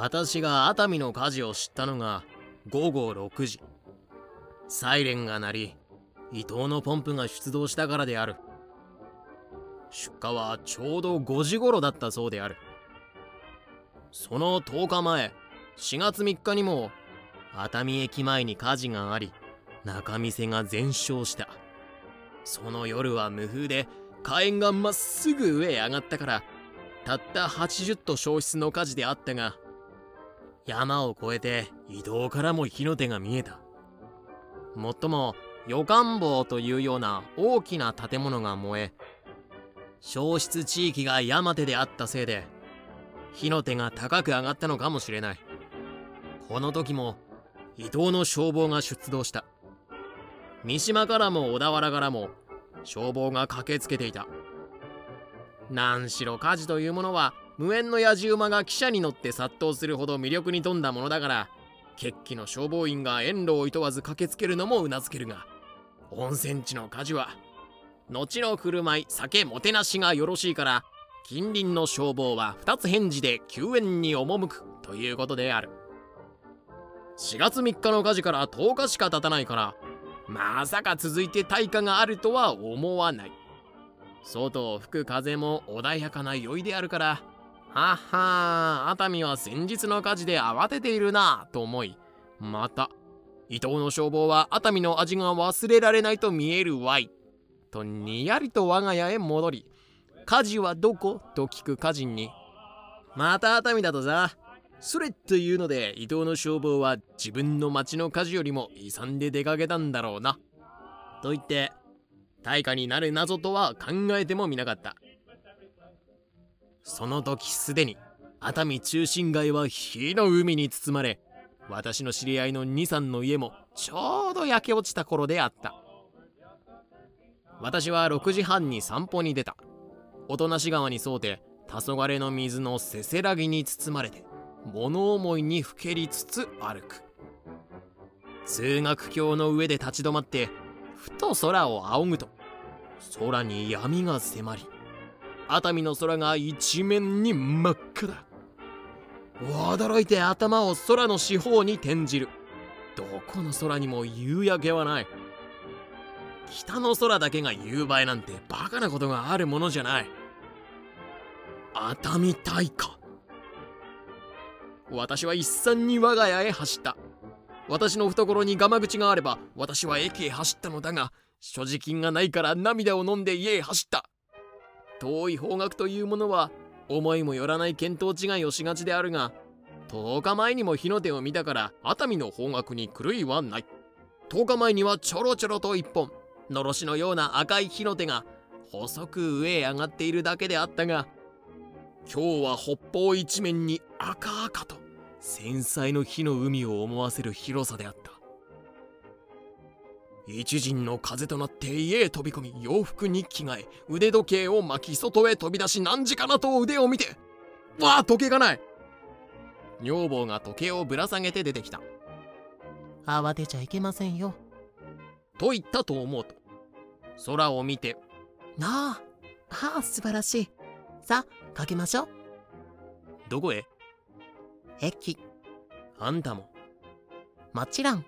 私が熱海の火事を知ったのが午後6時。サイレンが鳴り伊藤のポンプが出動したからである。出火はちょうど5時頃だったそうである。その10日前4月3日にも熱海駅前に火事があり中店が全焼した。その夜は無風で火炎がまっすぐ上へ上がったからたった80と消失の火事であったが山を越えて移動からも火の手が見えた。もっとも予感坊というような大きな建物が燃え消失地域が山手であったせいで火の手が高く上がったのかもしれない。この時も伊東の消防が出動した。三島からも小田原からも消防が駆けつけていた。何しろ火事というものは無縁の野じ馬が汽車に乗って殺到するほど魅力に富んだものだから決起の消防員が遠路をいとわず駆けつけるのもうなずけるが温泉地の火事は後の振る舞い酒もてなしがよろしいから近隣の消防は2つ返事で救援に赴くということである。4月3日の火事から10日しか経たないからまさか続いて大火があるとは思わない。外を吹く風も穏やかな酔いであるからはっはー熱海は先日の火事で慌てているなと思いまた伊藤の消防は熱海の味が忘れられないと見えるわいとにやりと我が家へ戻り火事はどこと聞く家人に。また熱海だとさそれというので伊藤の消防は自分の町の火事よりも勇んで出かけたんだろうなと言って大火になる謎とは考えてもみなかった。その時すでに熱海中心街は火の海に包まれ私の知り合いの23の家もちょうど焼け落ちた頃であった。私は6時半に散歩に出た。音無川に沿うて黄昏の水のせせらぎに包まれて物思いにふけりつつ歩く。通学橋の上で立ち止まってふと空を仰ぐと空に闇が迫り熱海の空が一面に真っ赤だ。驚いて頭を空の四方に転じる。どこの空にも夕焼けはない。北の空だけが夕映えなんてバカなことがあるものじゃない。熱海大火。私は一産に我が家へ走った。私の懐にガマ口があれば私は駅へ走ったのだが所持金がないから涙を飲んで家へ走った。遠い方角というものは思いもよらない見当違いをしがちであるが10日前にも火の手を見たから熱海の方角に狂いはない。10日前にはちょろちょろと一本のろしのような赤い火の手が細く上へ上がっているだけであったが今日は北方一面に赤々と繊細の火の海を思わせる広さであった。一陣の風となって家へ飛び込み洋服に着替え腕時計を巻き外へ飛び出し何時かなと腕を見てわあ時計がない。女房が時計をぶら下げて出てきた。慌てちゃいけませんよ。と言ったと思うと空を見てなあああ素晴らしい。さあかけましょう。どこへ？駅。あんたも。もちろん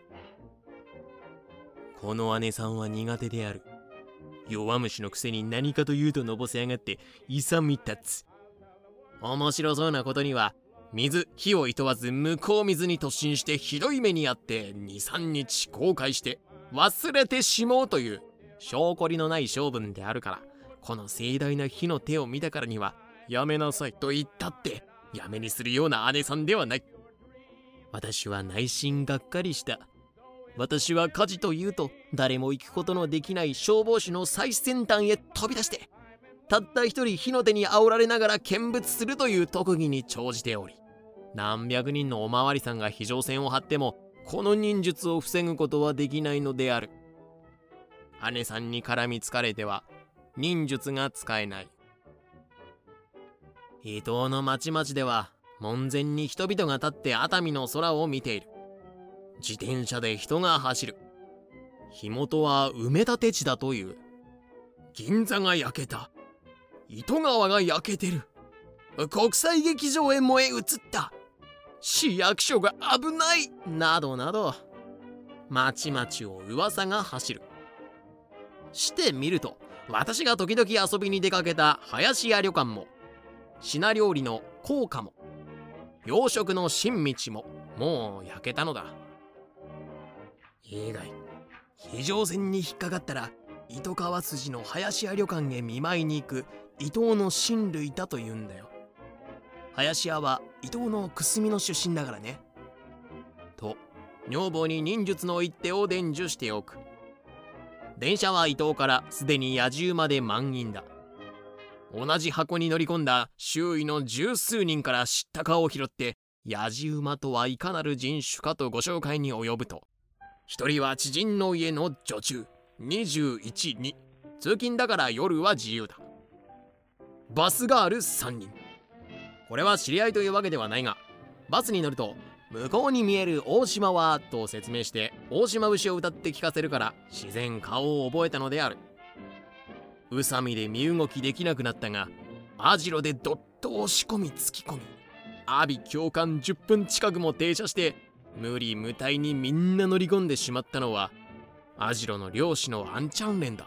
この姉さんは苦手である。弱虫のくせに何かと言うとのぼせやがって勇み立つ。面白そうなことには水火をいとわず向こう水に突進してひどい目にあって23日後悔して忘れてしもうという証拠りのない性分であるからこの盛大な火の手を見たからにはやめなさいと言ったってやめにするような姉さんではない。私は内心がっかりした。私は火事というと誰も行くことのできない消防士の最先端へ飛び出してたった一人火の手に煽られながら見物するという特技に長じており何百人のおまわりさんが非常線を張ってもこの忍術を防ぐことはできないのである。姉さんに絡みつかれては忍術が使えない。伊東の町々では門前に人々が立って熱海の空を見ている。自転車で人が走る。火元は埋め立て地だという。銀座が焼けた。糸川が焼けてる。国際劇場へ燃え移った。市役所が危ない。などなど。まちまちを噂が走る。してみると私が時々遊びに出かけた林屋旅館も品料理の効果も洋食の新道ももう焼けたのだ。以外非常線に引っかかったら糸川筋の林屋旅館へ見舞いに行く伊藤の親類だと言うんだよ。林家は伊藤のくすみの出身だからね。と女房に忍術の一手を伝授しておく。電車は伊藤からすでに野獣まで満員だ。同じ箱に乗り込んだ周囲の十数人から知った顔を拾って野獣馬とはいかなる人種かとご紹介に及ぶと。一人は知人の家の女中。21に通勤だから夜は自由だ。バスガール3人。これは知り合いというわけではないがバスに乗ると向こうに見える大島はと説明して大島節を歌って聞かせるから自然顔を覚えたのである。宇佐美で身動きできなくなったがアジロでどっと押し込み突き込み阿鼻教官10分近くも停車して無理無体にみんな乗り込んでしまったのはアジロの漁師のアンチャンレンだ。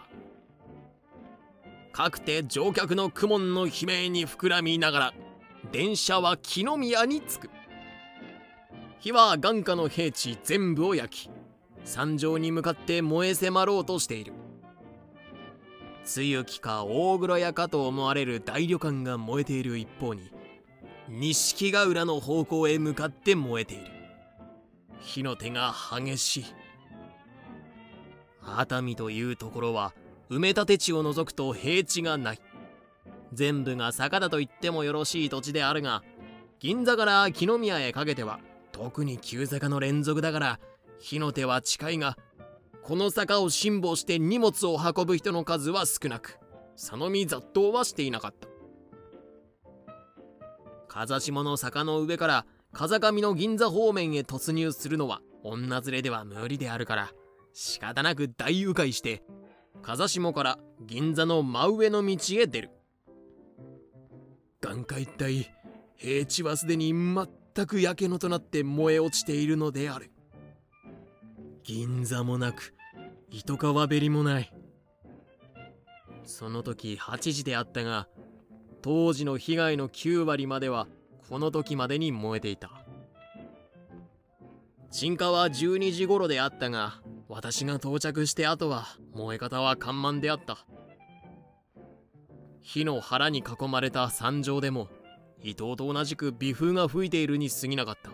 かくて乗客の苦悶の悲鳴に膨らみながら電車は木の宮に着く。火は眼下の平地全部を焼き山上に向かって燃え迫ろうとしている。露木か大黒屋かと思われる大旅館が燃えている一方に錦ヶ浦の方向へ向かって燃えている。火の手が激しい。熱海というところは埋め立て地を除くと平地がない。全部が坂だと言ってもよろしい土地であるが銀座から木の宮へかけては特に急坂の連続だから火の手は近いがこの坂を辛抱して荷物を運ぶ人の数は少なく佐野見雑踏はしていなかった。風下の坂の上から風上の銀座方面へ突入するのは女連れでは無理であるから仕方なく大迂回して風下から銀座の真上の道へ出る。眼下一帯平地はすでに全く焼け野となって燃え落ちているのである。銀座もなく糸川べりもない。その時8時であったが当時の被害の9割まではこの時までに燃えていた。鎮火は12時頃であったが私が到着して後は燃え方は緩慢であった。火の腹に囲まれた山上でも伊藤と同じく微風が吹いているに過ぎなかった。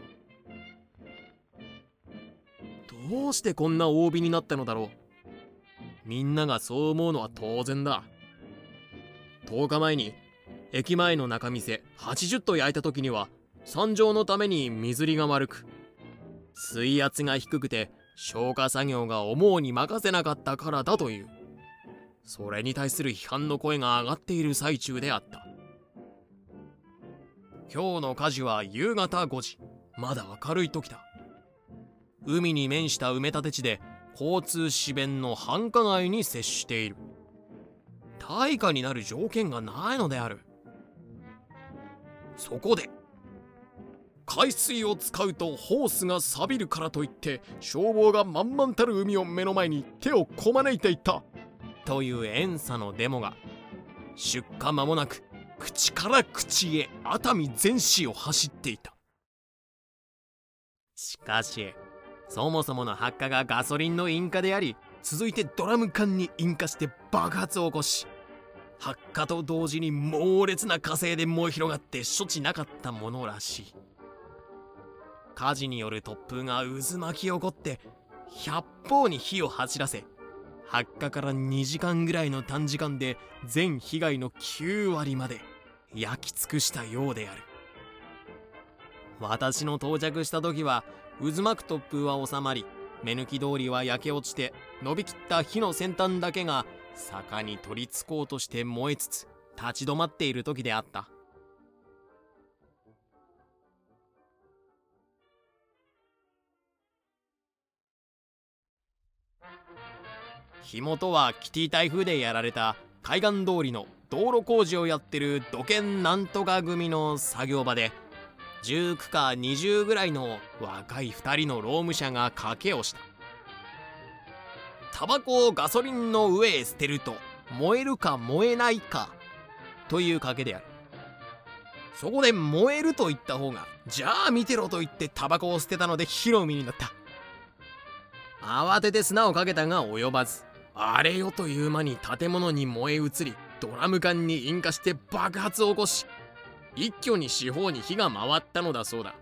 どうしてこんな大火になったのだろう。みんながそう思うのは当然だ。10日前に駅前の中店80と焼いた時には山上のために水りが悪く水圧が低くて消火作業が思うに任せなかったからだという。それに対する批判の声が上がっている最中であった。今日の火事は夕方5時。まだ明るい時だ。海に面した埋め立て地で交通支弁の繁華街に接している。対価になる条件がないのである。そこで海水を使うとホースが錆びるからといって消防が満々たる海を目の前に手をこまねいていった。という遠佐のデモが出荷間もなく口から口へ熱海全市を走っていた。しかしそもそもの発火がガソリンの引火であり続いてドラム缶に引火して爆発を起こし発火と同時に猛烈な火星で燃え広がって処置なかったものらしい。火事による突風が渦巻き起こって100方に火を走らせ発火から2時間ぐらいの短時間で全被害の9割まで焼き尽くしたようである。私の到着した時は渦巻く突風は収まり目抜き通りは焼け落ちて伸びきった火の先端だけが坂に取りつこうとして燃えつつ立ち止まっている時であった。火元はキティ台風でやられた海岸通りの道路工事をやってる土建なんとか組の作業場で19か20ぐらいの若い2人の労務者が賭けをした。タバコをガソリンの上へ捨てると燃えるか燃えないかという賭けである。そこで燃えると言った方がじゃあ見てろと言ってタバコを捨てたので火の海になった。慌てて砂をかけたが及ばずあれよという間に建物に燃え移りドラム缶に引火して爆発を起こし一挙に四方に火が回ったのだそうだ。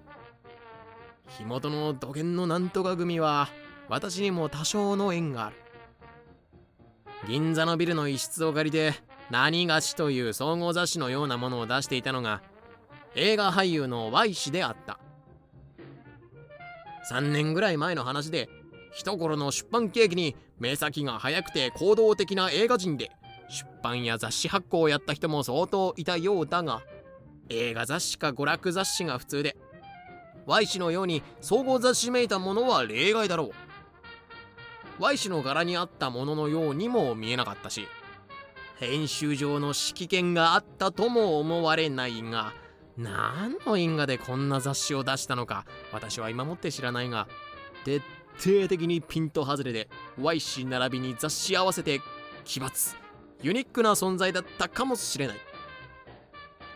火元の土建のなんとか組は私にも多少の縁がある。銀座のビルの一室を借りて何がしという総合雑誌のようなものを出していたのが映画俳優の Y 氏であった。3年ぐらい前の話で一頃の出版景気に目先が早くて行動的な映画人で出版や雑誌発行をやった人も相当いたようだが映画雑誌か娯楽雑誌が普通で Y 氏のように総合雑誌めいたものは例外だろう。Y 氏の柄に合ったもののようにも見えなかったし編集上の指揮権があったとも思われないが何の因果でこんな雑誌を出したのか私は今もって知らないが徹底的にピント外れで Y 氏並びに雑誌合わせて奇抜ユニークな存在だったかもしれない。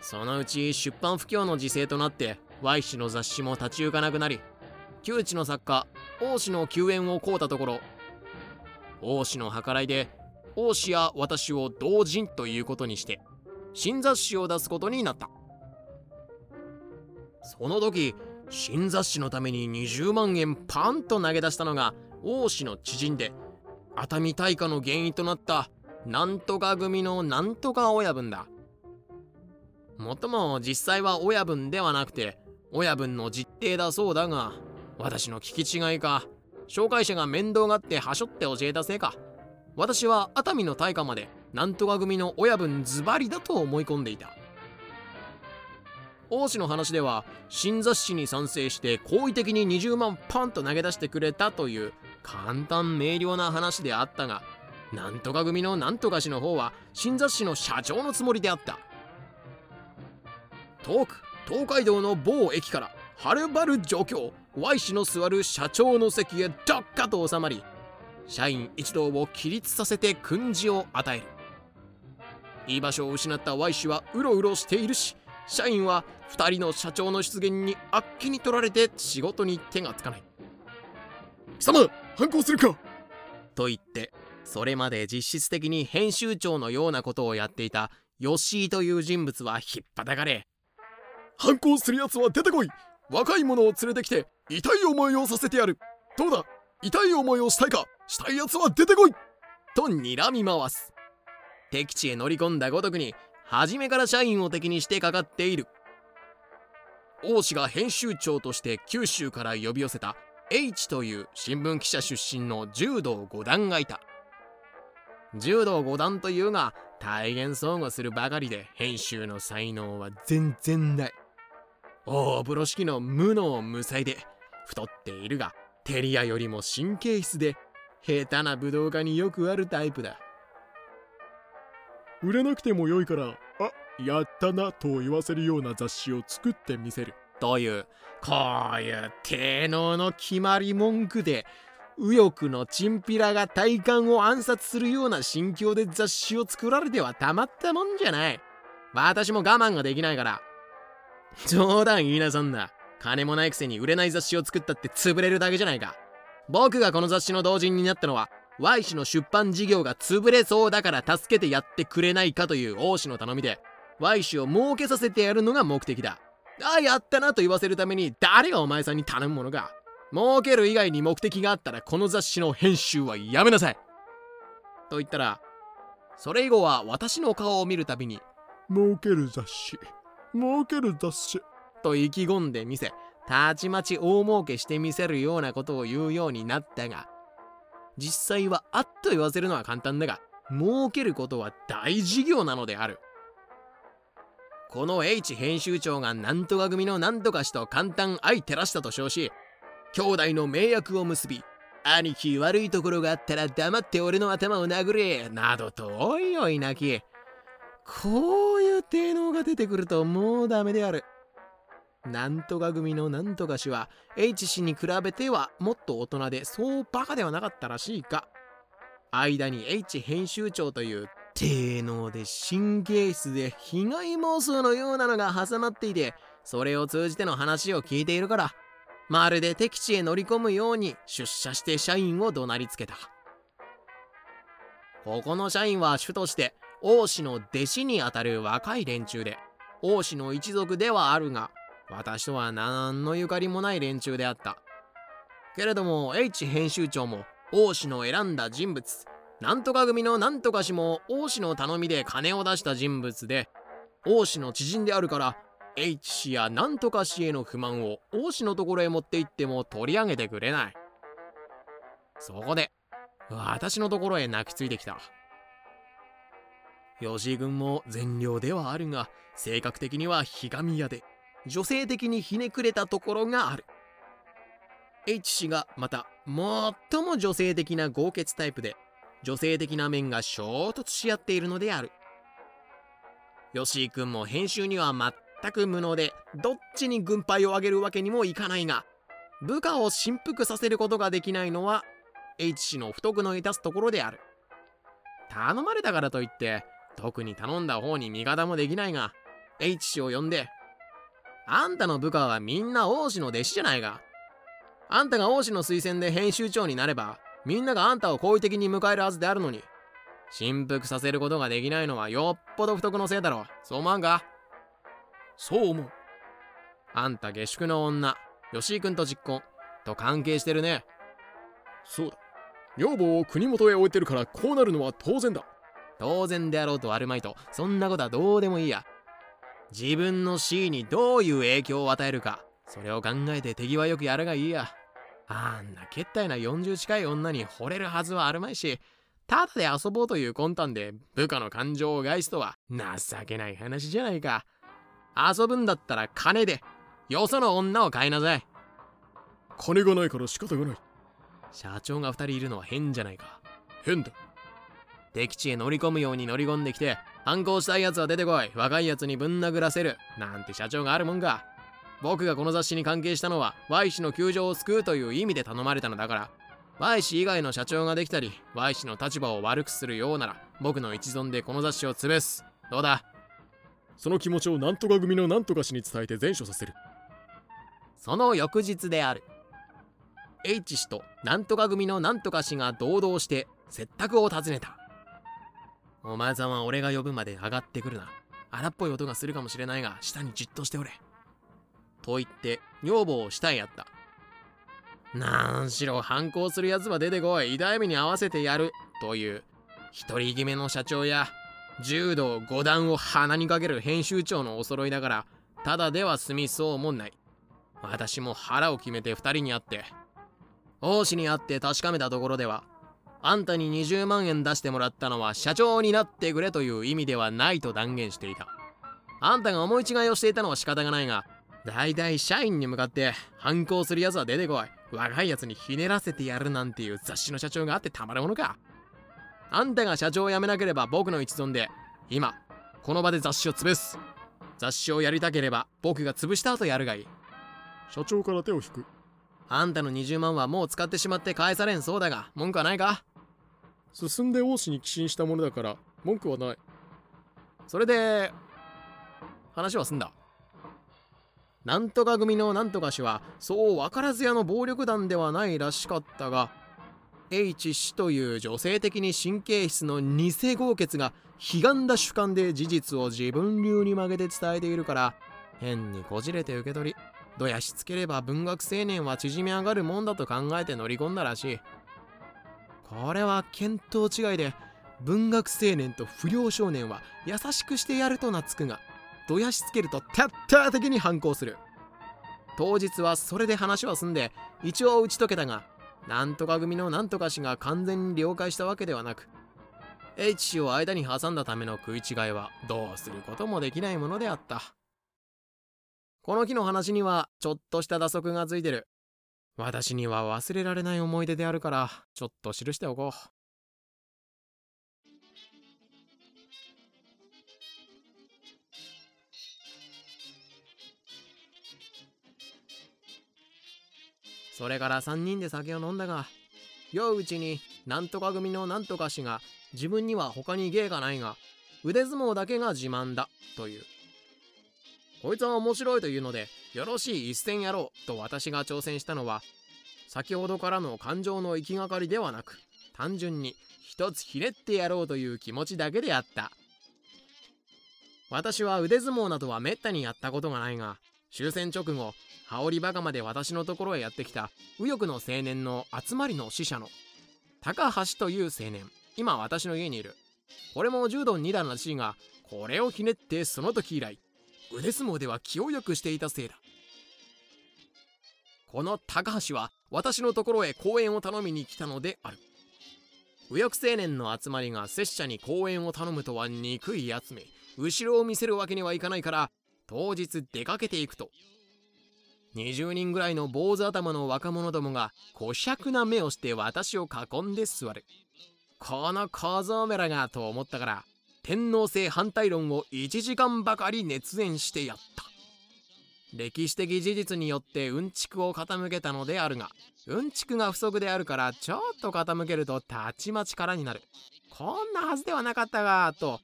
そのうち出版不況の時勢となって Y 氏の雑誌も立ち行かなくなり旧知の作家王氏の救援を請うたところ王氏の計らいで王氏や私を同人ということにして新雑誌を出すことになった。その時新雑誌のために20万円パンと投げ出したのが王氏の知人で熱海大火の原因となったなんとか組のなんとか親分だ。もっとも実際は親分ではなくて親分の実弟だそうだが私の聞き違いか。紹介者が面倒がってはしょって教えたせいか。私は熱海の大火までなんとか組の親分ズバリだと思い込んでいた。王氏の話では新雑誌に賛成して好意的に20万パンと投げ出してくれたという簡単明瞭な話であったがなんとか組のなんとか氏の方は新雑誌の社長のつもりであった。遠く東海道の某駅からはるばる状況 Y 氏の座る社長の席へどっかと収まり社員一同を起立させて訓示を与える。居場所を失った Y 氏はうろうろしているし社員は2人の社長の出現にあっけに取られて仕事に手がつかない。貴様反抗するか。と言ってそれまで実質的に編集長のようなことをやっていた吉井という人物は引っ張かれ。反抗する奴は出てこい。若い者を連れてきて痛い思いをさせてやる。どうだ？痛い思いをしたいか？したい奴は出てこい！と睨み回す。敵地へ乗り込んだごとくに初めから社員を敵にしてかかっている。王氏が編集長として九州から呼び寄せた H という新聞記者出身の柔道五段がいた。柔道五段というが大変相互するばかりで編集の才能は全然ない。大風呂敷の無能無才で太っているが照り屋よりも神経質で下手な武道家によくあるタイプだ。売れなくても良いからあやったなと言わせるような雑誌を作ってみせる。というこういう低能の決まり文句で右翼のチンピラが体感を暗殺するような心境で雑誌を作られてはたまったもんじゃない。私も我慢ができないから。冗談言いなさんな金もないくせに売れない雑誌を作ったって潰れるだけじゃないか。僕がこの雑誌の同人になったのは Y 氏の出版事業が潰れそうだから助けてやってくれないかという王氏の頼みで Y 氏を儲けさせてやるのが目的だ。ああやったなと言わせるために誰がお前さんに頼むものか。儲ける以外に目的があったらこの雑誌の編集はやめなさい。と言ったらそれ以後は私の顔を見るたびに儲ける雑誌。儲ける雑誌。と意気込んでみせたちまち大儲けしてみせるようなことを言うようになったが実際はあっと言わせるのは簡単だが儲けることは大事業なのである。この H 編集長がなんとか組のなんとか氏と簡単相照らしたと称し兄弟の名約を結び兄貴悪いところがあったら黙って俺の頭を殴れなどとおいおい泣きこういう低能が出てくるともうダメである。なんとか組のなんとか氏は H 氏に比べてはもっと大人でそうバカではなかったらしいか間に H 編集長という低能で神経質で被害妄想のようなのが挟まっていてそれを通じての話を聞いているからまるで敵地へ乗り込むように出社して社員を怒鳴りつけた。ここの社員は主として王子の弟子にあたる若い連中で王子の一族ではあるが私とは何のゆかりもない連中であった。けれども H 編集長も王子の選んだ人物なんとか組のなんとか氏も王子の頼みで金を出した人物で王子の知人であるから H 氏やなんとか氏への不満を王子のところへ持って行っても取り上げてくれない。そこで私のところへ泣きついてきた。吉井君も善良ではあるが性格的にはひがみ屋で女性的にひねくれたところがある。H 氏がまた最も女性的な豪傑タイプで女性的な面が衝突し合っているのである。吉井君も編集には全く無能でどっちに軍配を上げるわけにもいかないが部下を振幅させることができないのは H 氏の不徳の致すところである。頼まれたからといって特に頼んだ方に味方もできないが H 氏を呼んであんたの部下はみんな王子の弟子じゃないかあんたが王子の推薦で編集長になればみんながあんたを好意的に迎えるはずであるのに。振幅させることができないのはよっぽど不徳のせいだろそう思わんか？そう思う。あんた下宿の女吉井君と実婚。と関係してるね。そうだ。女房を国元へ置いてるからこうなるのは当然だ。当然であろうとあるまいと。そんなことはどうでもいいや自分の地位にどういう影響を与えるか。それを考えて手際よくやるがいいや。あんなけったいな40近い女に惚れるはずはあるまいしただで遊ぼうという魂胆で部下の感情を害すとは情けない話じゃないか。遊ぶんだったら金でよその女を買いなさい。金がないから仕方がない。社長が2人いるのは変じゃないか。変だ敵地へ乗り込むように乗り込んできて反抗したいやつは出てこい。若いやつにぶん殴らせる。なんて社長があるもんか。僕がこの雑誌に関係したのは Y 氏の窮状を救うという意味で頼まれたのだから。Y 氏以外の社長ができたり Y 氏の立場を悪くするようなら僕の一存でこの雑誌を潰す。どうだ？その気持ちをなんとか組のなんとか氏に伝えて善処させる。その翌日である。H 氏となんとか組のなんとか氏が堂々して接託を尋ねたお前さんは俺が呼ぶまで上がってくるな。荒っぽい音がするかもしれないが下にじっとしておれ。と言って女房を下へやった。なんしろ反抗する奴は出てこい。痛い目に合わせてやる。という。独り決めの社長や柔道5段を鼻にかける編集長のお揃いだからただでは済みそうもんない。私も腹を決めて2人に会って王子に会って確かめたところではあんたに20万円出してもらったのは社長になってくれという意味ではないと断言していた。あんたが思い違いをしていたのは仕方がないが大体社員に向かって反抗する奴は出てこい。若い奴にひねらせてやるなんていう雑誌の社長があってたまるものか。あんたが社長を辞めなければ僕の一存で今この場で雑誌を潰す。雑誌をやりたければ僕が潰した後やるがいい。社長から手を引く。あんたの20万はもう使ってしまって返されんそうだが文句はないか？進んで王子に寄進したものだから文句はない。それで話は済んだ。なんとか組のなんとか氏はそう分からず屋の暴力団ではないらしかったが H 氏という女性的に神経質の偽豪傑が悲願だ主観で事実を自分流に曲げて伝えているから変にこじれて受け取りどやしつければ文学青年は縮み上がるもんだと考えて乗り込んだらしい。これは見当違いで文学青年と不良少年は優しくしてやると懐くがどやしつけると徹底的に反抗する。当日はそれで話は済んで一応打ち解けたがなんとか組のなんとか氏が完全に了解したわけではなく H 氏を間に挟んだための食い違いはどうすることもできないものであった。この日の話にはちょっとした打足がついてる。私には忘れられない思い出であるからちょっと記しておこう。それから3人で酒を飲んだが酔ううちになんとか組のなんとか氏が自分には他に芸がないが腕相撲だけが自慢だという。こいつは面白いというのでよろしい一戦やろうと私が挑戦したのは先ほどからの感情の行きがかりではなく単純に一つひねってやろうという気持ちだけであった。私は腕相撲などはめったにやったことがないが終戦直後羽織バカまで私のところへやってきた右翼の青年の集まりの使者の高橋という青年今私の家にいる。これも柔道2段らしいがこれをひねってその時以来腕相撲では気をよくしていたせいだ。この高橋は私のところへ講演を頼みに来たのである。右翼青年の集まりが拙者に講演を頼むとは憎いやつめ。後ろを見せるわけにはいかないから当日出かけていくと。20人ぐらいの坊主頭の若者どもが小尺な目をして私を囲んで座る。この小僧めらがと思ったから天皇制反対論を1時間ばかり熱演してやった。歴史的事実によってうんちくを傾けたのであるがうんちくが不足であるからちょっと傾けるとたちまちからになる。こんなはずではなかったがと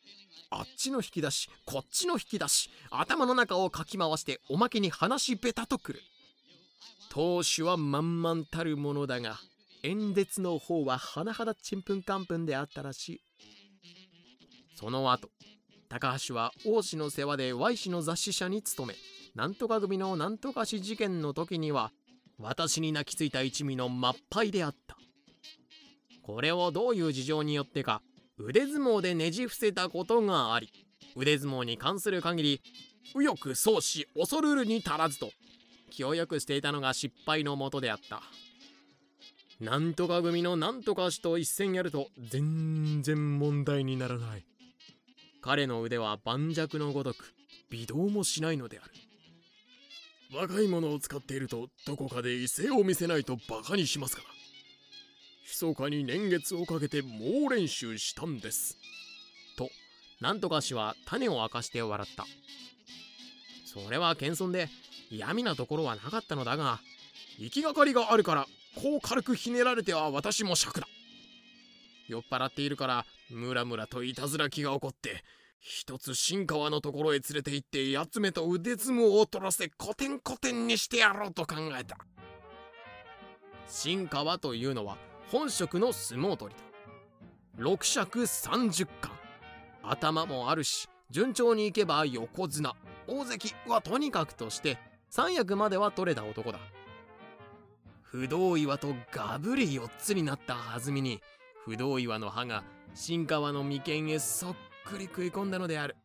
あっちの引き出しこっちの引き出し頭の中をかき回しておまけに話ベタとくる。当主は満々たるものだが演説の方は甚だちんぷんかんぷんであったらしい。その後高橋は王子の世話で Y 氏の雑誌社に勤めなんとか組のなんとか氏事件の時には私に泣きついた一味の真っ敗であった。これをどういう事情によってか腕相撲でねじ伏せたことがあり腕相撲に関する限り右翼創始恐るるに足らずと気をよくしていたのが失敗のもとであった。なんとか組のなんとか氏と一戦やると全然問題にならない。彼の腕は盤石のごとく微動もしないのである。若い者を使っているとどこかで威勢を見せないとバカにしますから。密かに年月をかけて猛練習したんです。となんとか氏は種を明かして笑った。それは謙遜で嫌味なところはなかったのだが行きがかりがあるからこう軽くひねられては私も尺だ。酔っ払っているからムラムラといたずら気が起こって一つ新川のところへ連れて行ってやつめと腕相撲を取らせコテンコテンにしてやろうと考えた。新川というのは本職の相撲取りだ。六尺30巻頭もあるし順調にいけば横綱。大関はとにかくとして三役までは取れた男だ。不動岩とガブリ4つになった弾みに不動岩の歯が新川の眉間へそっくり食い込んだのである。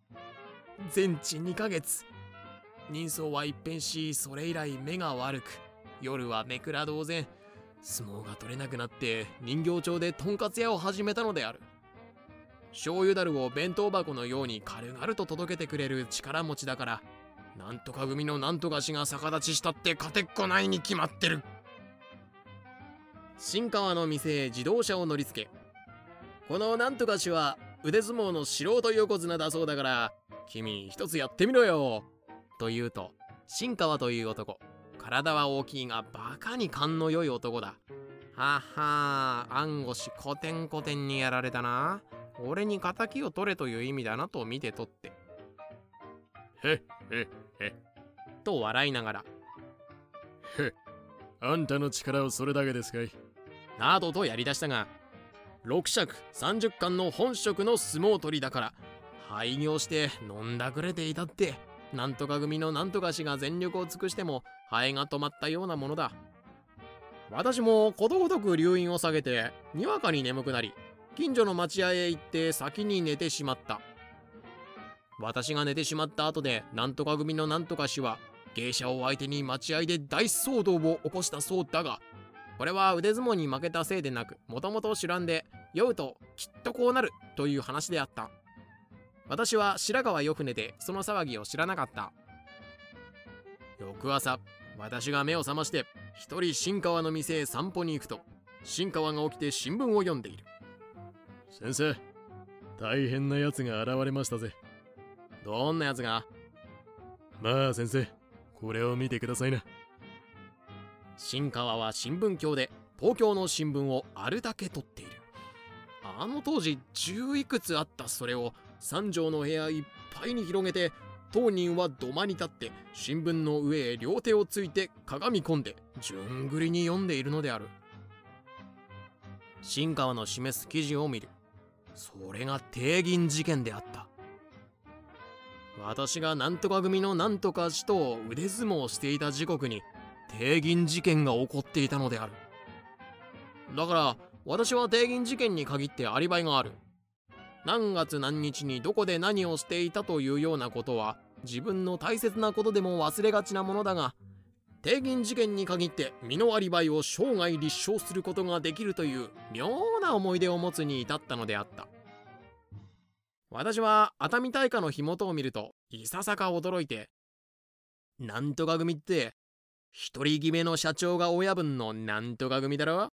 全治2ヶ月。人相は一変しそれ以来目が悪く夜は目くら同然。相撲が取れなくなって人形町でとんかつ屋を始めたのである。醤油だるを弁当箱のように軽々と届けてくれる力持ちだからなんとか組のなんとか氏が逆立ちしたって勝てっこないに決まってる。新川の店へ自動車を乗り付け。このなんとか氏は腕相撲の素人横綱だそうだから君一つやってみろよ。と言うと新川という男。体は大きいがバカに勘の良い男だ。ははー暗腰コテンコテンにやられたな。俺に仇を取れという意味だなと見て取って。へっへっへと笑いながら。へっあんたの力はそれだけですかい？などとやりだしたが6尺30巻の本職の相撲取りだから廃業して飲んだくれていたってなんとか組のなんとか氏が全力を尽くしてもハエが止まったようなものだ。私もことごとく留飲を下げてにわかに眠くなり近所の町屋へ行って先に寝てしまった。私が寝てしまった後でなんとか組のなんとか氏は芸者を相手に待合で大騒動を起こしたそうだがこれは腕相撲に負けたせいでなくもともと知らんで酔うときっとこうなるという話であった。私は白川よ船でその騒ぎを知らなかった。翌朝私が目を覚まして一人新川の店へ散歩に行くと新川が起きて新聞を読んでいる。先生大変な奴が現れましたぜ。どんなやつが？まあ先生これを見てくださいな新川は新聞教で東京の新聞をあるだけ取っている。あの当時十いくつあったそれを三畳の部屋いっぱいに広げて当人は土間に立って新聞の上へ両手をついて鏡込んで順繰りに読んでいるのである。新川の示す記事を見る。それが帝銀事件であった。私が何とか組の何とか氏と腕相撲をしていた時刻に帝銀事件が起こっていたのである。だから私は帝銀事件に限ってアリバイがある。何月何日にどこで何をしていたというようなことは自分の大切なことでも忘れがちなものだが帝銀事件に限って身のアリバイを生涯立証することができるという妙な思い出を持つに至ったのであった。私は熱海大火の火元を見るといささか驚いてなんとか組って一人決めの社長が親分のなんとか組だろ？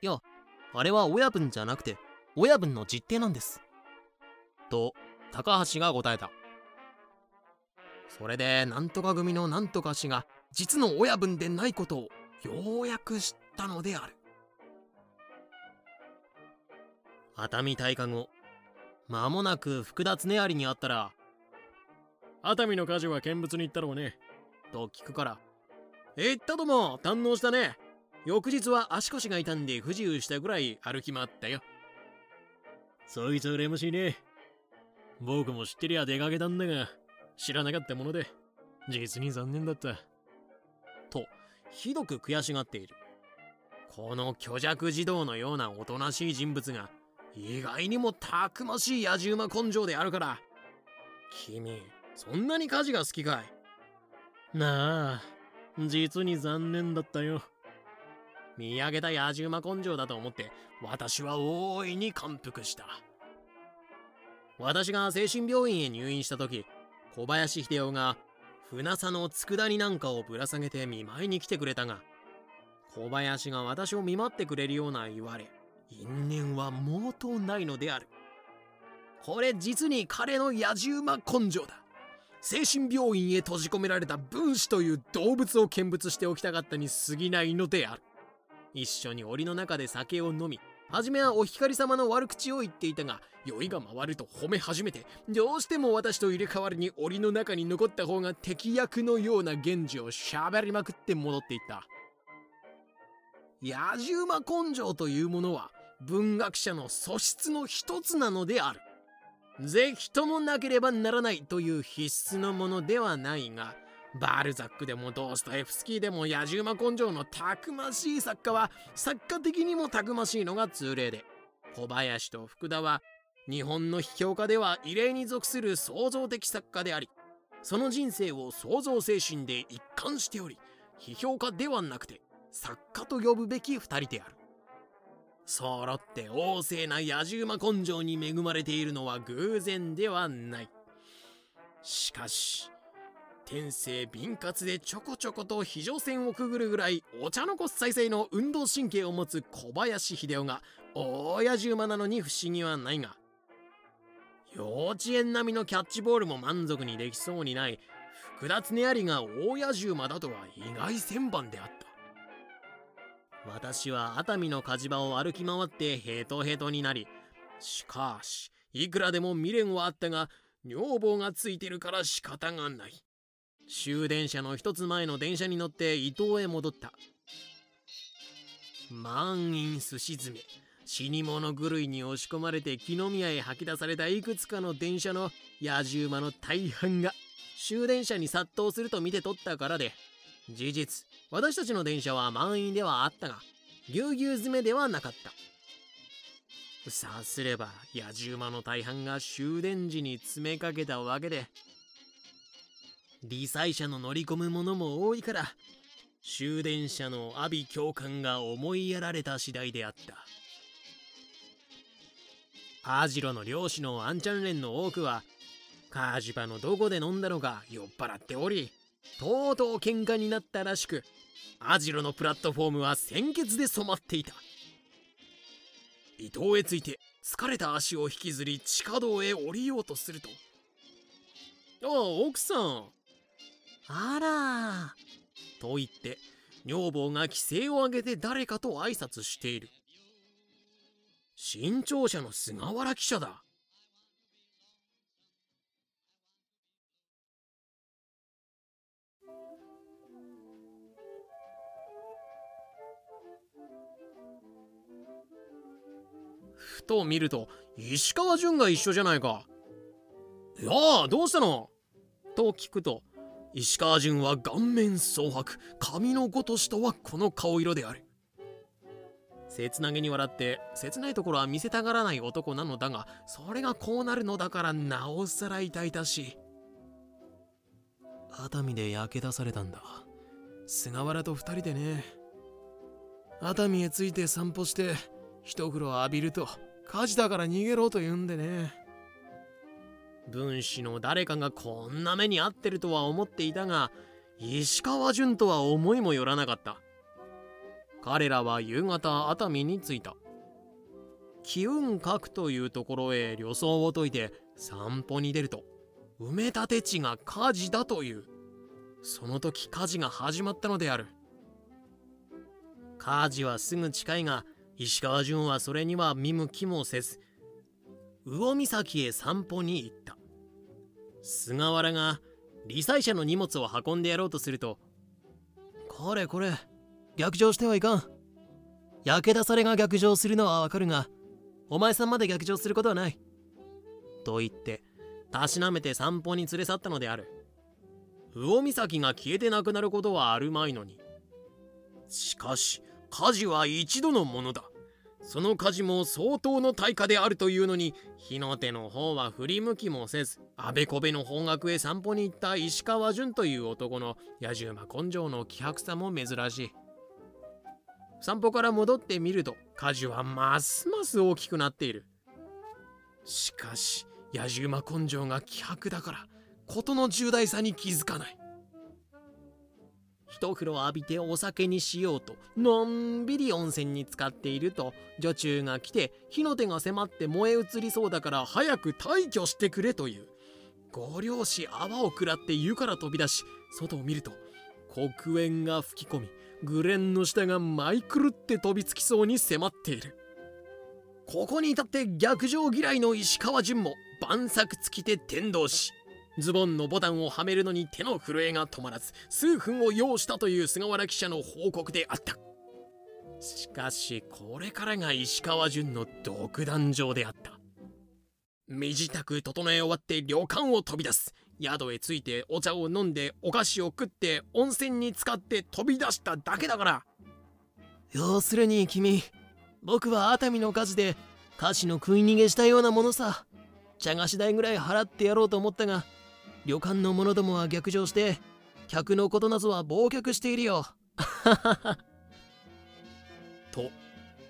いやあれは親分じゃなくて親分の実弟なんです。と高橋が答えた。それでなんとか組のなんとか氏が実の親分でないことをようやく知ったのである。熱海大火後間もなく福田恒有に会ったら熱海の火事は見物に行ったろうねと聞くから。行ったとも堪能したね。翌日は足腰が痛んで不自由したぐらい歩き回ったよ。そいつ羨ましいね。僕も知ってりゃ出かけたんだが知らなかったもので実に残念だった。とひどく悔しがっている。この虚弱児童のようなおとなしい人物が意外にもたくましい野獣馬根性であるから。君そんなに火事が好きかい？なあ実に残念だったよ。見上げた野獣馬根性だと思って私は大いに感服した。私が精神病院へ入院した時小林秀夫が船佐の佃煮なんかをぶら下げて見舞いに来てくれたが小林が私を見舞ってくれるような言われ因縁は毛頭ないのである。これ実に彼の野獣馬根性だ。精神病院へ閉じ込められた分子という動物を見物しておきたかったに過ぎないのである。一緒に檻の中で酒を飲み初めはお光様の悪口を言っていたが酔いが回ると褒め始めてどうしても私と入れ替わりに檻の中に残った方が敵役のような源氏を喋りまくって戻っていった。野獣馬根性というものは文学者の素質の一つなのである。ぜひともなければならないという必須のものではないがバルザックでもドーストエフスキーでも野獣馬根性のたくましい作家は作家的にもたくましいのが通例で小林と福田は日本の批評家では異例に属する創造的作家でありその人生を創造精神で一貫しており批評家ではなくて作家と呼ぶべき二人である。揃って旺盛な野獣馬根性に恵まれているのは偶然ではない。しかし天性敏捷でちょこちょこと非常線をくぐるぐらいお茶の子再生の運動神経を持つ小林秀夫が大野獣馬なのに不思議はないが幼稚園並みのキャッチボールも満足にできそうにない福田恒有が大野獣馬だとは意外千番であった。私は熱海の火事場を歩き回ってヘトヘトになりしかしいくらでも未練はあったが女房がついてるから仕方がない。終電車の一つ前の電車に乗って伊東へ戻った。満員すし詰め死に物狂いに押し込まれて木の宮へ吐き出されたいくつかの電車の野獣馬の大半が終電車に殺到すると見て取ったからで事実私たちの電車は満員ではあったがぎゅうぎゅう詰めではなかった。さすれば野獣馬の大半が終電時に詰めかけたわけで理災車の乗り込む者も多いから終電車の阿鼻教官が思いやられた次第であった。アジロの漁師のアンチャンレンの多くはカージパのどこで飲んだのか酔っ払っておりとうとう喧嘩になったらしくアジロのプラットフォームは鮮血で染まっていた。伊藤へついて疲れた足を引きずり地下道へ降りようとすると。ああ奥さん。あら。と言って女房が規制を上げて誰かと挨拶している。新潮社の菅原記者だふと見ると石川淳が一緒じゃないか。いやあどうしたの？と聞くと石川淳は顔面蒼白。髪のごとしとはこの顔色である。切なげに笑って切ないところは見せたがらない男なのだがそれがこうなるのだからなおさら痛々しい。熱海で焼け出されたんだ。菅原と二人でね。熱海へ着いて散歩して一風呂浴びると火事だから逃げろと言うんでね。分子の誰かがこんな目に遭ってるとは思っていたが石川淳とは思いもよらなかった。彼らは夕方熱海に着いた。気運閣というところへ旅装を解いて散歩に出ると埋め立て地が火事だという。その時火事が始まったのである。火事はすぐ近いが石川淳はそれには見向きもせず魚岬へ散歩に行った。菅原が理災者の荷物を運んでやろうとするとこれこれ逆上してはいかん。焼け出されが逆上するのはわかるがお前さんまで逆上することはない。と言ってたしなめて散歩に連れ去ったのである。魚岬が消えてなくなることはあるまいのに。しかし火事は一度のものだ。その火事も相当の対価であるというのに火の手の方は振り向きもせずあべこべの方角へ散歩に行った石川淳という男の野獣馬根性の気迫さも珍しい。散歩から戻ってみると火事はますます大きくなっている。しかし野獣馬根性が気迫だから事の重大さに気づかない。一風呂浴びてお酒にしようとのんびり温泉に浸かっていると女中が来て火の手が迫って燃え移りそうだから早く退去してくれという。ご両親泡を食らって湯から飛び出し外を見ると黒煙が吹き込みグレンの下が舞い狂って飛びつきそうに迫っている。ここに至って逆上嫌いの石川淳も晩作尽きて天道しズボンのボタンをはめるのに手の震えが止まらず数分を要したという菅原記者の報告であった。しかしこれからが石川淳の独壇場であった。身支度整え終わって旅館を飛び出す。宿へ着いてお茶を飲んでお菓子を食って温泉に浸かって飛び出しただけだから。要するに君僕は熱海の火事で菓子の食い逃げしたようなものさ。茶菓子代ぐらい払ってやろうと思ったが旅館の者どもは逆上して客のことなぞは忘却しているよ。と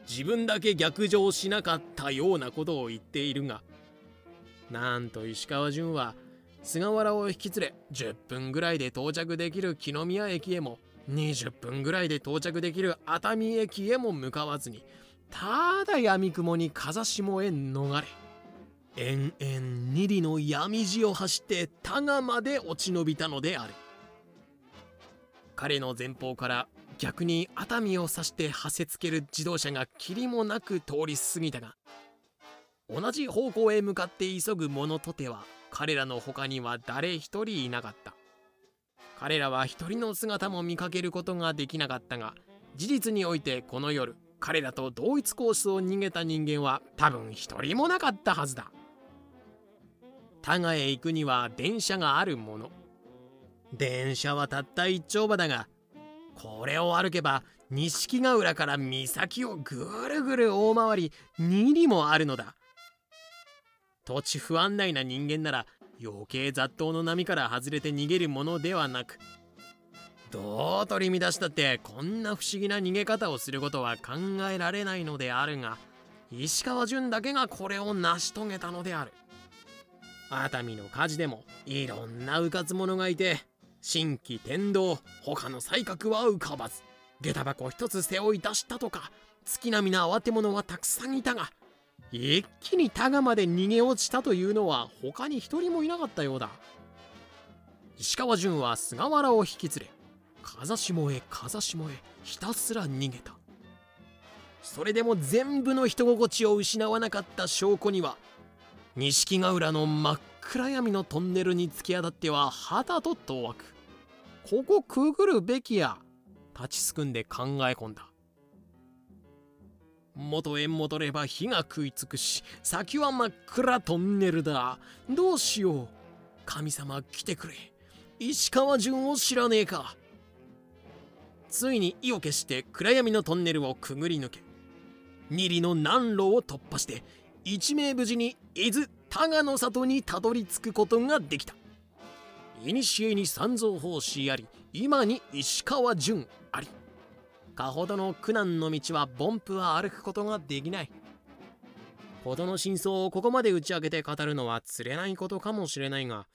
自分だけ逆上しなかったようなことを言っているがなんと石川淳は菅原を引き連れ10分ぐらいで到着できる木の宮駅へも20分ぐらいで到着できる熱海駅へも向かわずにただ闇雲に風下へ逃れ延々二里の闇路を走って多賀まで落ち延びたのである。彼の前方から逆に熱海を指してはせつける自動車が霧もなく通り過ぎたが同じ方向へ向かって急ぐ者とては彼らの他には誰一人いなかった。彼らは一人の姿も見かけることができなかったが事実においてこの夜彼らと同一コースを逃げた人間は多分一人もなかったはずだ。田賀へ行くには電車があるもの。電車はたった一丁場だがこれを歩けば錦ヶ浦から岬をぐるぐる大回り2里もあるのだ。土地不安内な人間なら余計雑踏の波から外れて逃げるものではなくどう取り乱したってこんな不思議な逃げ方をすることは考えられないのであるが石川淳だけがこれを成し遂げたのである。熱海の火事でもいろんなうかつ者がいて新規天道他の才覚は浮かばず。下駄箱一つ背負い出したとか月並みな慌て者はたくさんいたが一気に田賀まで逃げ落ちたというのは他に一人もいなかったようだ。石川淳は菅原を引き連れ風下へ風下へひたすら逃げた。それでも全部の人心地を失わなかった証拠には錦ヶ浦の真っ暗闇のトンネルに突き当たっては肌と遠くここくぐるべきや。立ちすくんで考え込んだ。元へ戻れば火が食いつくし先は真っ暗トンネルだ。どうしよう。神様来てくれ。石川淳を知らねえか。ついに意を決して暗闇のトンネルをくぐり抜け二里の南路を突破して一命無事に伊豆多賀の里にたどり着くことができた。古に三蔵法師あり今に石川淳あり。かほどの苦難の道は凡夫は歩くことができない。事の真相をここまで打ち明けて語るのはつれないことかもしれないが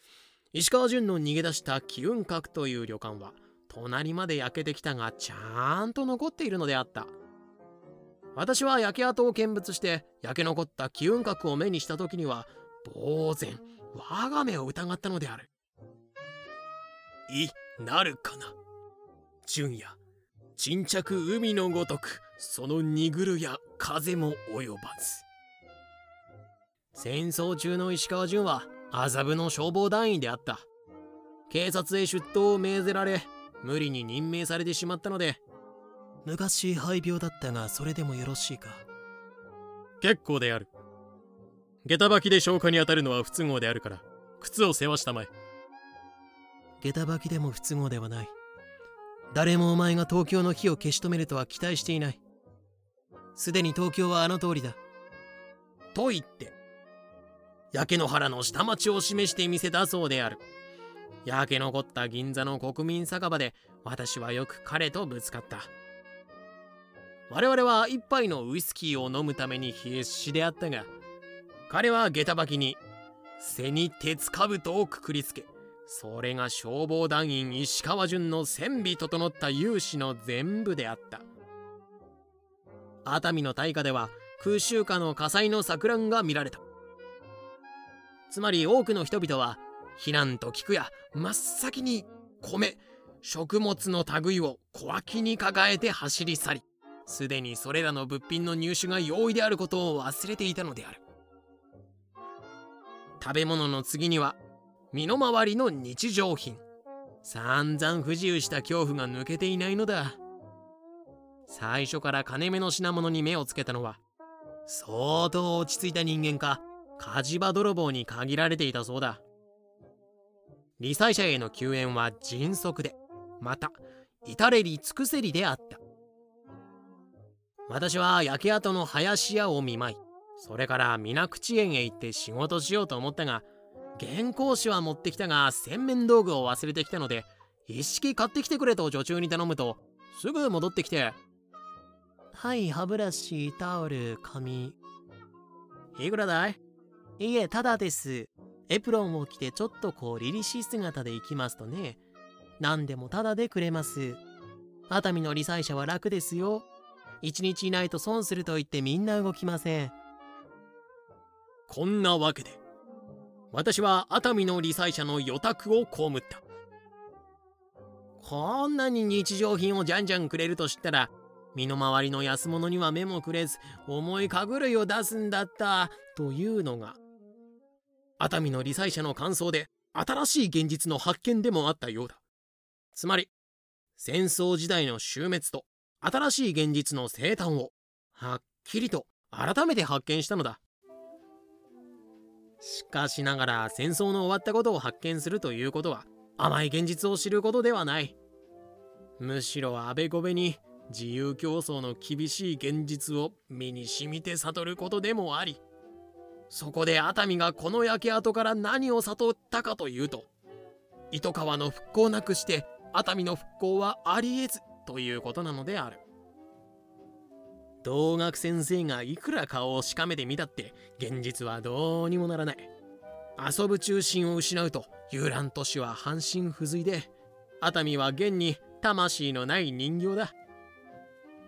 石川淳の逃げ出した気運閣という旅館は隣まで焼けてきたがちゃんと残っているのであった。私は焼け跡を見物して焼け残った気運閣を目にした時には呆然我が目を疑ったのである。いなるかな。純也沈着海のごとくその濁るや風も及ばず。戦争中の石川淳は麻布の消防団員であった。警察へ出頭を命ぜられ無理に任命されてしまったので昔肺病だったがそれでもよろしいか？結構である。下駄履きで消火に当たるのは不都合であるから靴を世話したまえ。下駄履きでも不都合ではない。誰もお前が東京の火を消し止めるとは期待していない。すでに東京はあの通りだ。と言って焼け野原の下町を示してみせたそうである。焼け残った銀座の国民酒場で私はよく彼とぶつかった我々は一杯のウイスキーを飲むために必死であったが彼は下駄履きに背に鉄兜をくくりつけそれが消防団員石川淳の戦備整った勇士の全部であった。熱海の大火では空襲下の火災の錯乱が見られた。つまり多くの人々は避難と聞くや真っ先に米食物の類を小脇に抱えて走り去りすでにそれらの物品の入手が容易であることを忘れていたのである。食べ物の次には身の回りの日常品。散々不自由した恐怖が抜けていないのだ。最初から金目の品物に目をつけたのは相当落ち着いた人間か火事場泥棒に限られていたそうだ。理災者への救援は迅速でまた至れり尽くせりであった。私は焼け跡の林家を見舞いそれから水口園へ行って仕事しようと思ったが原稿紙は持ってきたが洗面道具を忘れてきたので一式買ってきてくれと女中に頼むとすぐ戻ってきてはい歯ブラシタオル紙。いくらだい？いえただです。エプロンを着てちょっとこう凛々しい姿で行きますとね何でもただでくれます。熱海の理災者は楽ですよ一日いないと損すると言ってみんな動きません。こんなわけで私は熱海の理災者の予託を被った。こんなに日常品をじゃんじゃんくれると知ったら身の回りの安物には目もくれず重い家具類を出すんだったというのが熱海の理災者の感想で新しい現実の発見でもあったようだ。つまり戦争時代の終滅と新しい現実の生誕をはっきりと改めて発見したのだ。しかしながら戦争の終わったことを発見するということは甘い現実を知ることではない。むしろあべこべに自由競争の厳しい現実を身に染みて悟ることでもありそこで熱海がこの焼け跡から何を悟ったかというと糸川の復興なくして熱海の復興はありえずということなのである。同学先生がいくら顔をしかめてみたって現実はどうにもならない。遊ぶ中心を失うと遊覧都市は半身不随で熱海は現に魂のない人形だ。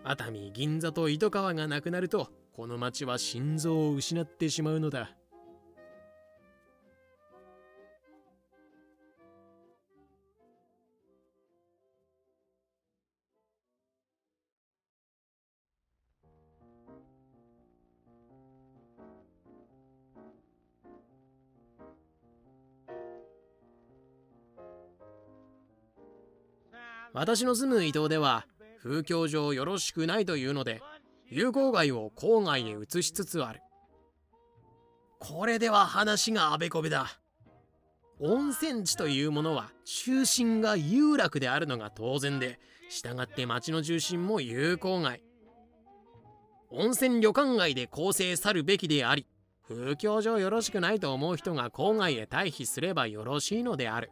熱海銀座と糸川がなくなるとこの町は心臓を失ってしまうのだ。私の住む伊東では風況上よろしくないというので友好街を郊外へ移しつつある。これでは話があべこべだ。温泉地というものは中心が有楽であるのが当然で従って町の中心も友好街温泉旅館街で構成さるべきであり風況上よろしくないと思う人が郊外へ退避すればよろしいのである。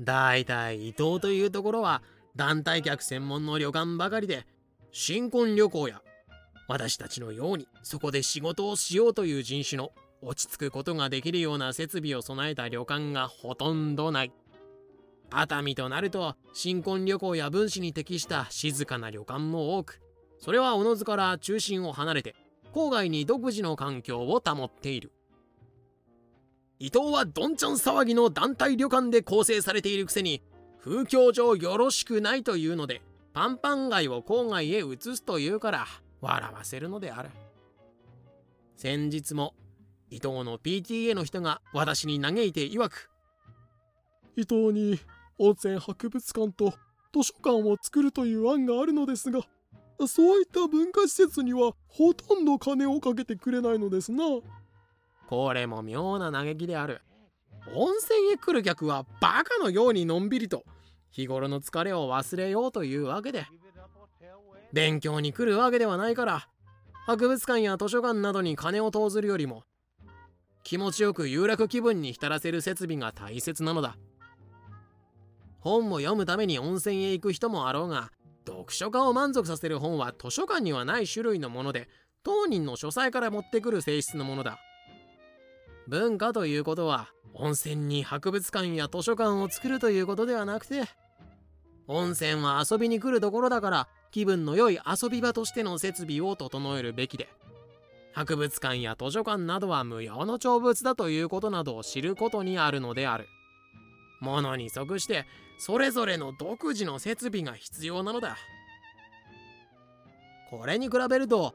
だいたい伊東というところは団体客専門の旅館ばかりで新婚旅行や私たちのようにそこで仕事をしようという人種の落ち着くことができるような設備を備えた旅館がほとんどない。熱海となると新婚旅行や分子に適した静かな旅館も多くそれはおのずから中心を離れて郊外に独自の環境を保っている。伊東はどんちゃん騒ぎの団体旅館で構成されているくせに風況上よろしくないというのでパンパン街を郊外へ移すというから笑わせるのである。先日も伊東の PTA の人が私に嘆いて曰く。伊東に温泉博物館と図書館を作るという案があるのですがそういった文化施設にはほとんど金をかけてくれないのですな。これも妙な嘆きである。温泉へ来る客はバカのようにのんびりと日頃の疲れを忘れようというわけで。勉強に来るわけではないから博物館や図書館などに金を投ずるよりも気持ちよく有楽気分に浸らせる設備が大切なのだ。本を読むために温泉へ行く人もあろうが読書家を満足させる本は図書館にはない種類のもので当人の書斎から持ってくる性質のものだ。文化ということは温泉に博物館や図書館を作るということではなくて温泉は遊びに来るところだから気分の良い遊び場としての設備を整えるべきで博物館や図書館などは無用の長物だということなどを知ることにあるのである。ものに即してそれぞれの独自の設備が必要なのだ。これに比べると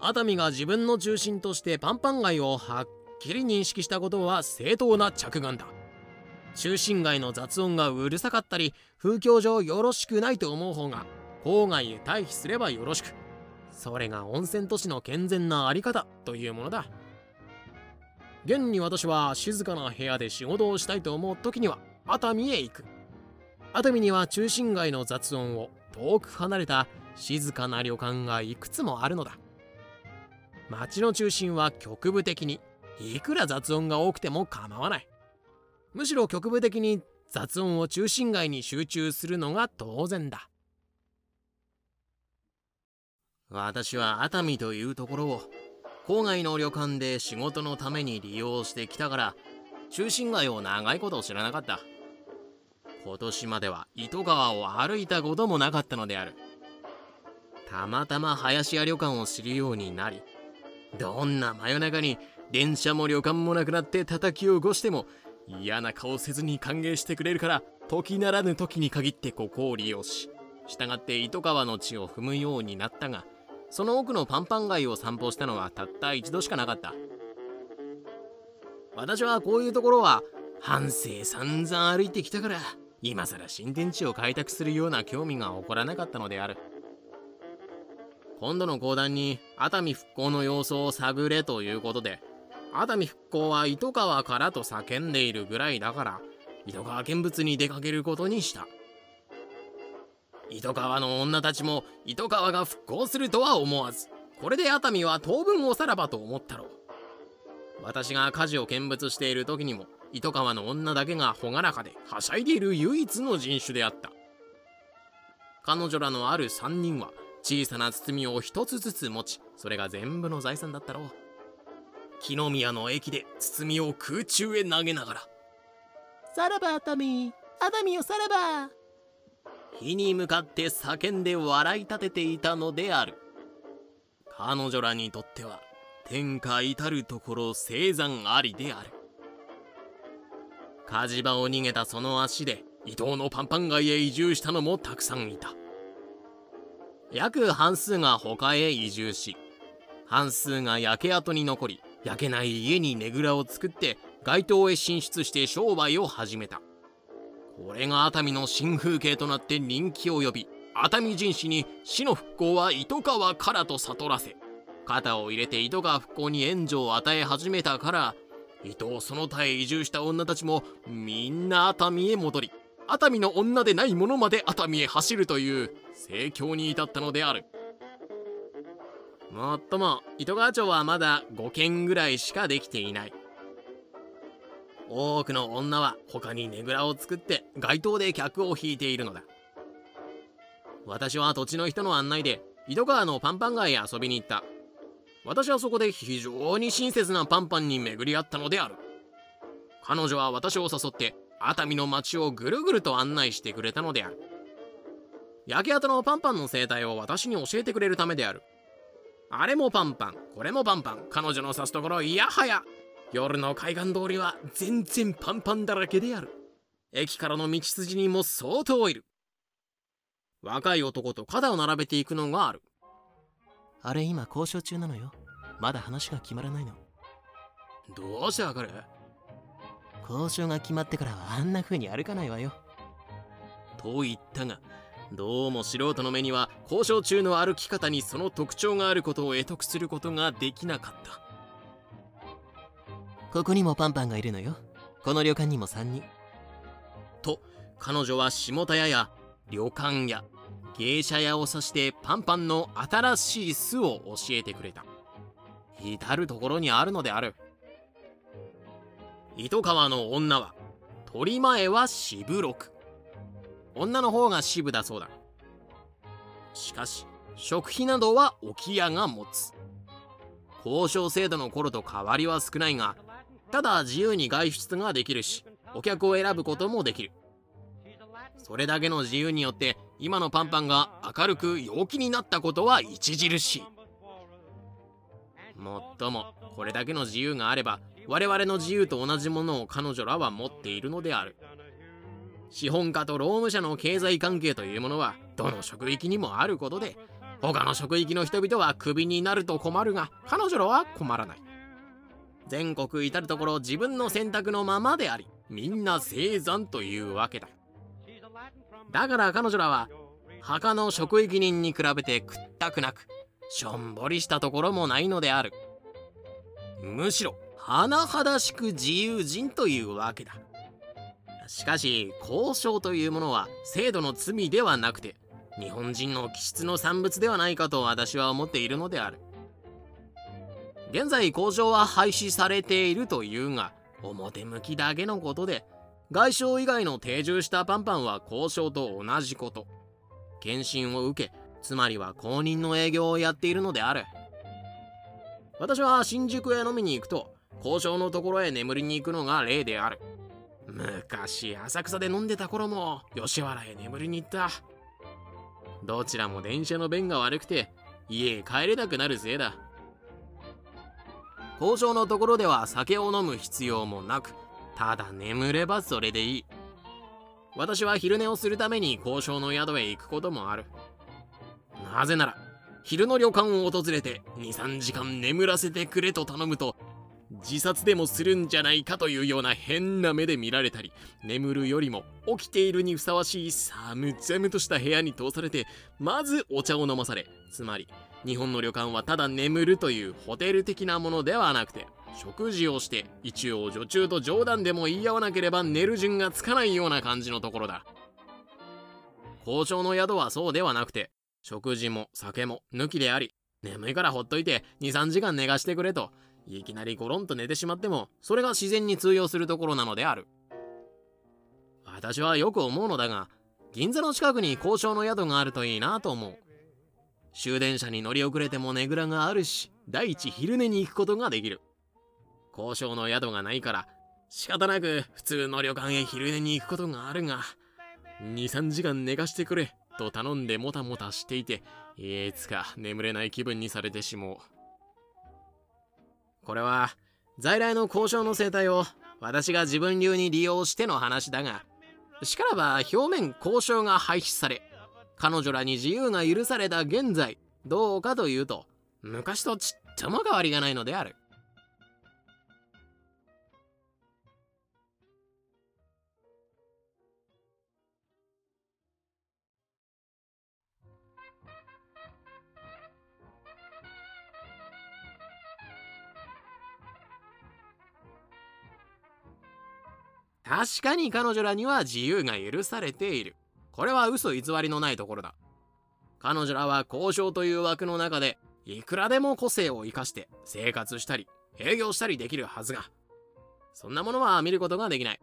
熱海が自分の中心としてパンパン街をはっきり認識したことは正当な着眼だ。中心街の雑音がうるさかったり風況上よろしくないと思う方が郊外へ退避すればよろしく。それが温泉都市の健全なあり方というものだ。現に私は静かな部屋で仕事をしたいと思う時には熱海へ行く。熱海には中心街の雑音を遠く離れた静かな旅館がいくつもあるのだ。町の中心は局部的にいくら雑音が多くても構わない。むしろ局部的に雑音を中心街に集中するのが当然だ。私は熱海というところを郊外の旅館で仕事のために利用してきたから中心街を長いこと知らなかった。今年までは糸川を歩いたこともなかったのである。たまたま林家旅館を知るようになりどんな真夜中に電車も旅館もなくなって叩きを起こしても嫌な顔せずに歓迎してくれるから時ならぬ時に限ってここを利用し従って糸川の地を踏むようになったがその奥のパンパン街を散歩したのはたった一度しかなかった。私はこういうところは半生散々歩いてきたから今更新天地を開拓するような興味が起こらなかったのである。今度の講談に熱海復興の様子を探れということで熱海復興は糸川からと叫んでいるぐらいだから糸川見物に出かけることにした。糸川の女たちも糸川が復興するとは思わずこれで熱海は当分おさらばと思ったろう。私が火事を見物している時にも糸川の女だけが朗らかではしゃいでいる唯一の人種であった。彼女らのある3人は小さな包みを一つずつ持ちそれが全部の財産だったろう。木の宮の駅で包みを空中へ投げながら「さらば熱海熱海よさらば!」火に向かって叫んで笑い立てていたのである。彼女らにとっては天下至る所生山ありである。火事場を逃げたその足で伊東のパンパン街へ移住したのもたくさんいた。約半数が他へ移住し半数が焼け跡に残り焼けない家にねぐらを作って街頭へ進出して商売を始めた。これが熱海の新風景となって人気を呼び熱海人士に死の復興は糸川からと悟らせ肩を入れて糸川復興に援助を与え始めたから伊藤その他へ移住した女たちもみんな熱海へ戻り熱海の女でない者まで熱海へ走るという盛況に至ったのである。もっとも糸川町はまだ5軒ぐらいしかできていない。多くの女は他にねぐらを作って街頭で客を引いているのだ。私は土地の人の案内で井戸川のパンパン街へ遊びに行った。私はそこで非常に親切なパンパンに巡り合ったのである。彼女は私を誘って熱海の街をぐるぐると案内してくれたのである。焼け跡のパンパンの生態を私に教えてくれるためである。あれもパンパン。これもパンパン。彼女の指すところいやはや。夜の海岸通りは全然パンパンだらけである。駅からの道筋にも相当いる。若い男と肩を並べていくのがある。あれ今交渉中なのよ。まだ話が決まらないの。どうしてわかる交渉が決まってからはあんな風に歩かないわよ。と言ったがどうも素人の目には交渉中の歩き方にその特徴があることを得得することができなかった。ここにもパンパンがいるのよ。この旅館にも3人。と彼女は下田屋や旅館屋芸者屋を指してパンパンの新しい巣を教えてくれた。至る所にあるのである。糸川の女は鳥前は渋六女の方が渋だそうだ。しかし食費などは置屋が持つ。交渉制度の頃と変わりは少ないがただ自由に外出ができるしお客を選ぶこともできる。それだけの自由によって今のパンパンが明るく陽気になったことは著しい。もっともこれだけの自由があれば我々の自由と同じものを彼女らは持っているのである。資本家と労務者の経済関係というものはどの職域にもあることで他の職域の人々はクビになると困るが彼女らは困らない。全国至る所自分の選択のままでありみんな生産というわけだ。だから彼女らは墓の職域人に比べて屈ったくなくしょんぼりしたところもないのである。むしろ甚だしく自由人というわけだ。しかし交渉というものは制度の罪ではなくて日本人の気質の産物ではないかと私は思っているのである。現在交渉は廃止されているというが表向きだけのことで外相以外の定住したパンパンは交渉と同じこと。検診を受けつまりは公認の営業をやっているのである。私は新宿へ飲みに行くと交渉のところへ眠りに行くのが例である。昔浅草で飲んでた頃も吉原へ眠りに行った。どちらも電車の便が悪くて家へ帰れなくなるせいだ。交渉のところでは酒を飲む必要もなくただ眠ればそれでいい。私は昼寝をするために交渉の宿へ行くこともある。なぜなら昼の旅館を訪れて23時間眠らせてくれと頼むと自殺でもするんじゃないかというような変な目で見られたり眠るよりも起きているにふさわしい寒々とした部屋に通されてまずお茶を飲まされつまり日本の旅館はただ眠るというホテル的なものではなくて食事をして一応女中と冗談でも言い合わなければ寝る順がつかないような感じのところだ。交渉の宿はそうではなくて食事も酒も抜きであり眠いからほっといて23時間寝かしてくれといきなりゴロンと寝てしまってもそれが自然に通用するところなのである。私はよく思うのだが銀座の近くに交渉の宿があるといいなと思う。終電車に乗り遅れてもねぐらがあるし第一昼寝に行くことができる。交渉の宿がないから仕方なく普通の旅館へ昼寝に行くことがあるが23時間寝かしてくれと頼んでもたもたしていていつか眠れない気分にされてしもう。これは在来の交渉の生態を私が自分流に利用しての話だがしからば表面交渉が廃止され彼女らに自由が許された現在どうかというと昔とちっとも変わりがないのである。確かに彼女らには自由が許されている。これは嘘偽りのないところだ。彼女らは交渉という枠の中でいくらでも個性を生かして生活したり営業したりできるはずが。そんなものは見ることができない。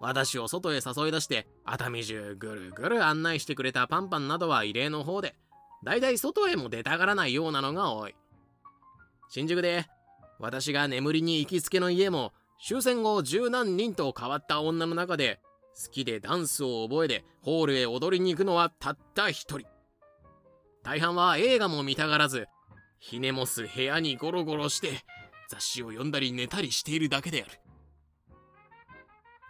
私を外へ誘い出して熱海中ぐるぐる案内してくれたパンパンなどは異例の方でだいたい外へも出たがらないようなのが多い。新宿で私が眠りに行きつけの家も終戦後十何人と変わった女の中で好きでダンスを覚えてホールへ踊りに行くのはたった一人。大半は映画も見たがらずひねもす部屋にゴロゴロして雑誌を読んだり寝たりしているだけである。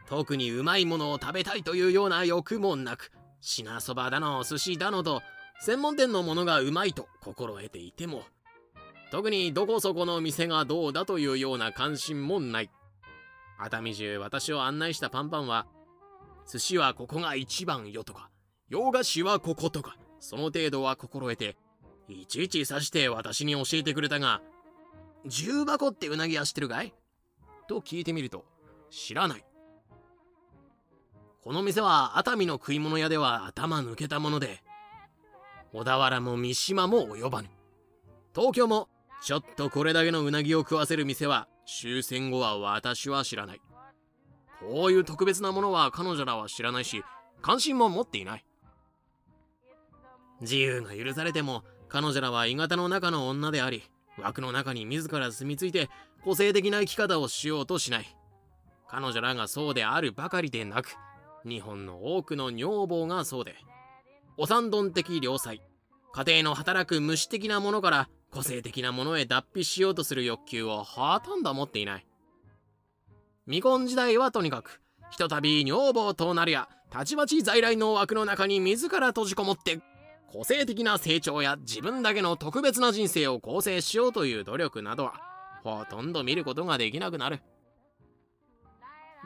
特にうまいものを食べたいというような欲もなく品そばだの寿司だのと専門店のものがうまいと心得ていても特にどこそこの店がどうだというような関心もない。熱海中私を案内したパンパンは寿司はここが一番よとか洋菓子はこことかその程度は心得ていちいち指して私に教えてくれたが重箱ってうなぎは知ってるかい？と聞いてみると知らない。この店は熱海の食い物屋では頭抜けたもので小田原も三島も及ばぬ。東京もちょっとこれだけのうなぎを食わせる店は終戦後は私は知らない。こういう特別なものは彼女らは知らないし関心も持っていない。自由が許されても彼女らは鋳型の中の女であり枠の中に自ら住み着いて個性的な生き方をしようとしない。彼女らがそうであるばかりでなく日本の多くの女房がそうで。お三丼的良妻。家庭の働く虫的なものから個性的なものへ脱皮しようとする欲求をほとんど持っていない。未婚時代はとにかくひとたび女房となりやたちまち在来の枠の中に自ら閉じこもって個性的な成長や自分だけの特別な人生を構成しようという努力などはほとんど見ることができなくなる。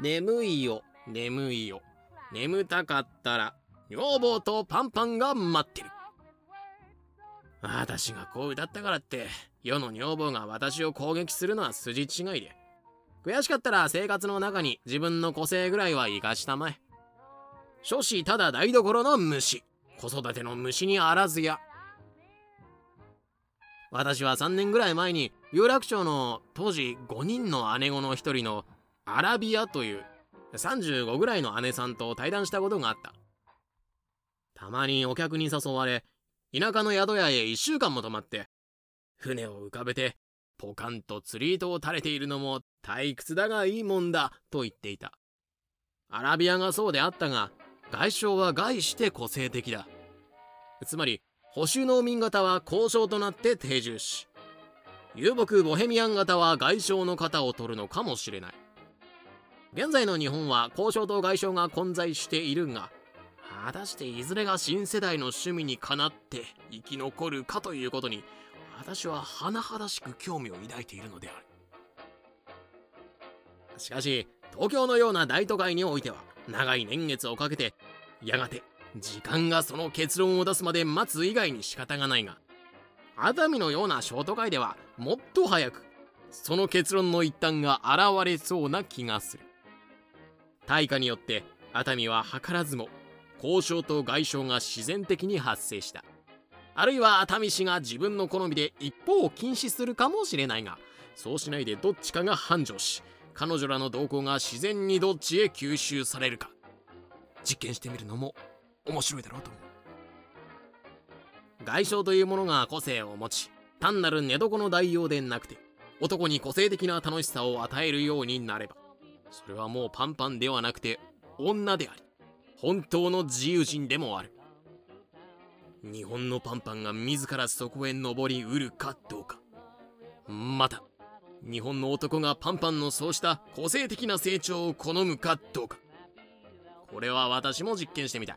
眠いよ眠いよ。眠たかったら女房とパンパンが待ってる。私がこう歌ったからって世の女房が私を攻撃するのは筋違いで。悔しかったら生活の中に自分の個性ぐらいは生かしたまえ。諸子ただ台所の虫。子育ての虫にあらずや。私は3年ぐらい前に有楽町の当時5人の姉子の一人のアラビアという35ぐらいの姉さんと対談したことがあった。たまにお客に誘われ田舎の宿屋へ1週間も泊まって船を浮かべてポカンと釣り糸を垂れているのも退屈だがいいもんだと言っていた。アラビアがそうであったが外相は外して個性的だ。つまり保守農民型は交渉となって定住し遊牧ボヘミアン型は外相の型を取るのかもしれない。現在の日本は交渉と外相が混在しているが果たしていずれが新世代の趣味にかなって生き残るかということに私は甚だしく興味を抱いているのである。しかし東京のような大都会においては長い年月をかけてやがて時間がその結論を出すまで待つ以外に仕方がないが熱海のような小都会ではもっと早くその結論の一端が現れそうな気がする。大火によって熱海は図らずも交渉と外傷が自然的に発生した。あるいは熱海市が自分の好みで一方を禁止するかもしれないがそうしないでどっちかが繁盛し彼女らの動向が自然にどっちへ吸収されるか。実験してみるのも面白いだろうと思う。外傷というものが個性を持ち単なる寝床の代用でなくて男に個性的な楽しさを与えるようになればそれはもうパンパンではなくて女であり。本当の自由人でもある。日本のパンパンが自らそこへ登りうるかどうか。また日本の男がパンパンのそうした個性的な成長を好むかどうか。これは私も実験してみたい。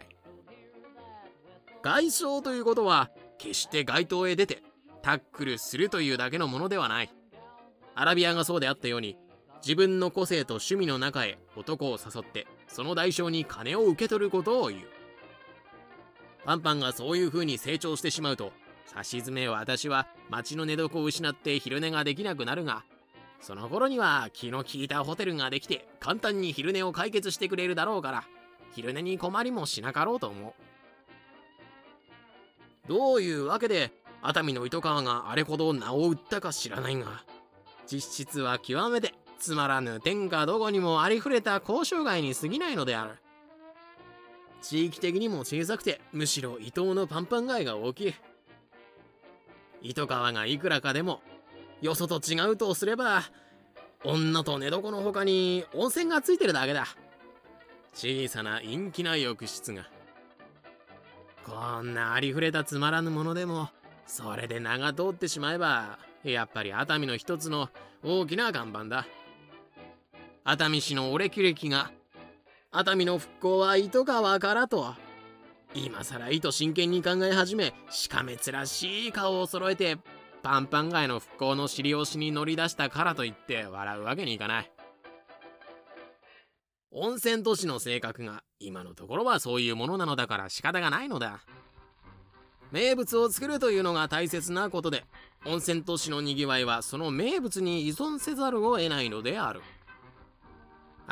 外傷ということは決して街頭へ出てタックルするというだけのものではない。アラビアがそうであったように自分の個性と趣味の中へ男を誘ってその代償に金を受け取ることを言う。パンパンがそういう風に成長してしまうとさしずめ私は町の寝床を失って昼寝ができなくなるがその頃には気の利いたホテルができて簡単に昼寝を解決してくれるだろうから昼寝に困りもしなかろうと思う。どういうわけで熱海の糸川があれほど名を売ったか知らないが実質は極めてつまらぬ天下どこにもありふれた交渉外に過ぎないのである。地域的にも小さくてむしろ伊東のパンパン街が大きい。糸川がいくらかでもよそと違うとすれば女と寝床の他に温泉がついてるだけだ。小さな陰気な浴室が。こんなありふれたつまらぬものでもそれで名が通ってしまえばやっぱり熱海の一つの大きな看板だ。熱海市の俺キ歴が熱海の復興は糸川からと今さら糸真剣に考え始めしかめつらしい顔を揃えてパンパン街の復興の尻押しに乗り出したからといって笑うわけにいかない。温泉都市の性格が今のところはそういうものなのだから仕方がないのだ。名物を作るというのが大切なことで温泉都市のにぎわいはその名物に依存せざるを得ないのである。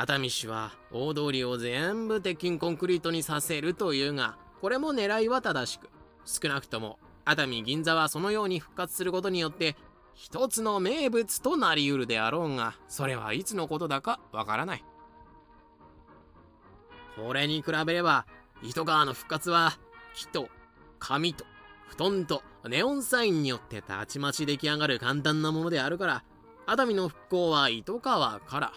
熱海市は大通りを全部鉄筋コンクリートにさせるというがこれも狙いは正しく。少なくとも熱海銀座はそのように復活することによって一つの名物となりうるであろうがそれはいつのことだかわからない。これに比べれば糸川の復活は木と紙と布団とネオンサインによってたちまち出来上がる簡単なものであるから熱海の復興は糸川から。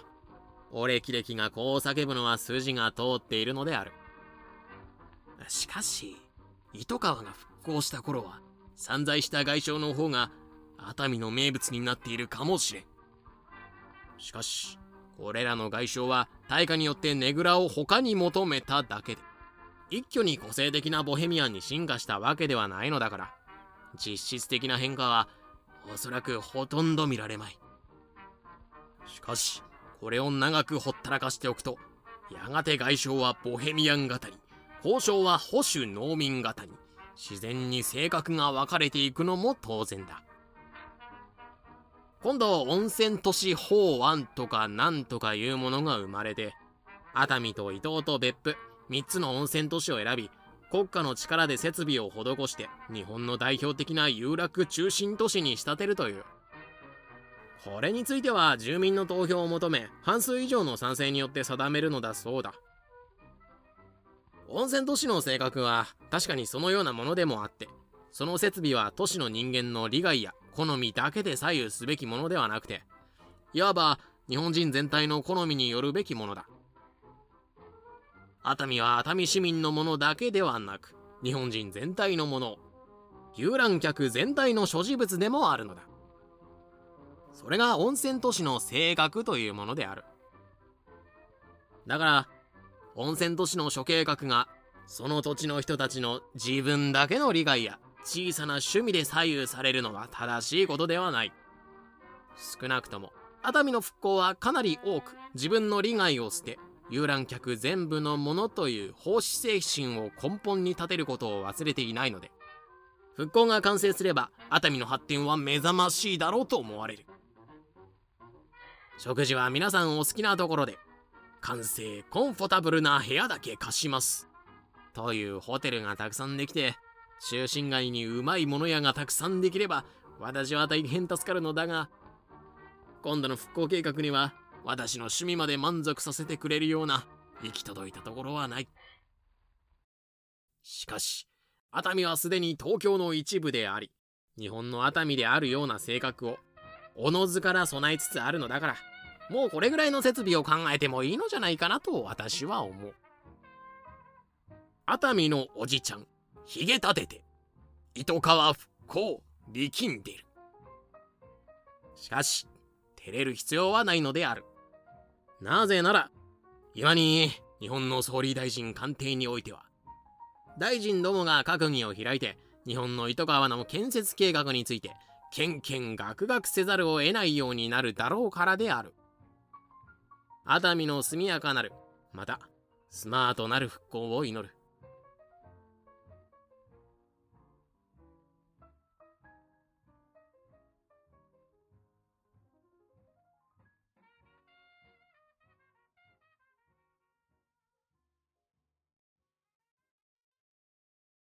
俺キレキがこう叫ぶのは筋が通っているのである。しかし糸川が復興した頃は散在した外傷の方が熱海の名物になっているかもしれん。しかしこれらの外傷は大化によってねぐらを他に求めただけで一挙に個性的なボヘミアンに進化したわけではないのだから実質的な変化はおそらくほとんど見られまい。しかしこれを長くほったらかしておくとやがて外傷はボヘミアン型に交渉は保守農民型に自然に性格が分かれていくのも当然だ。今度温泉都市法案とかなんとかいうものが生まれて熱海と伊東と別府3つの温泉都市を選び国家の力で設備を施して日本の代表的な有楽中心都市に仕立てるという。これについては住民の投票を求め半数以上の賛成によって定めるのだそうだ。温泉都市の性格は確かにそのようなものでもあってその設備は都市の人間の利害や好みだけで左右すべきものではなくていわば日本人全体の好みによるべきものだ。熱海は熱海市民のものだけではなく日本人全体のもの遊覧客全体の所持物でもあるのだ。それが温泉都市の性格というものである。だから温泉都市の諸計画がその土地の人たちの自分だけの利害や小さな趣味で左右されるのは正しいことではない。少なくとも熱海の復興はかなり多く自分の利害を捨て遊覧客全部のものという奉仕精神を根本に立てることを忘れていないので復興が完成すれば熱海の発展は目覚ましいだろうと思われる。食事は皆さんお好きなところで完成コンフォタブルな部屋だけ貸します。というホテルがたくさんできて中心街にうまいもの屋がたくさんできれば私は大変助かるのだが今度の復興計画には私の趣味まで満足させてくれるような行き届いたところはない。しかし熱海はすでに東京の一部であり日本の熱海であるような性格をおのずから備えつつあるのだからもうこれぐらいの設備を考えてもいいのじゃないかなと私は思う。熱海のおじちゃんひげ立てて糸川復興力んでる。しかし照れる必要はないのである。なぜなら今に日本の総理大臣官邸においては大臣どもが閣議を開いて日本の糸川の建設計画についてけんけんがくがくせざるを得ないようになるだろうからである。熱海の速やかなるまたスマートなる復興を祈る。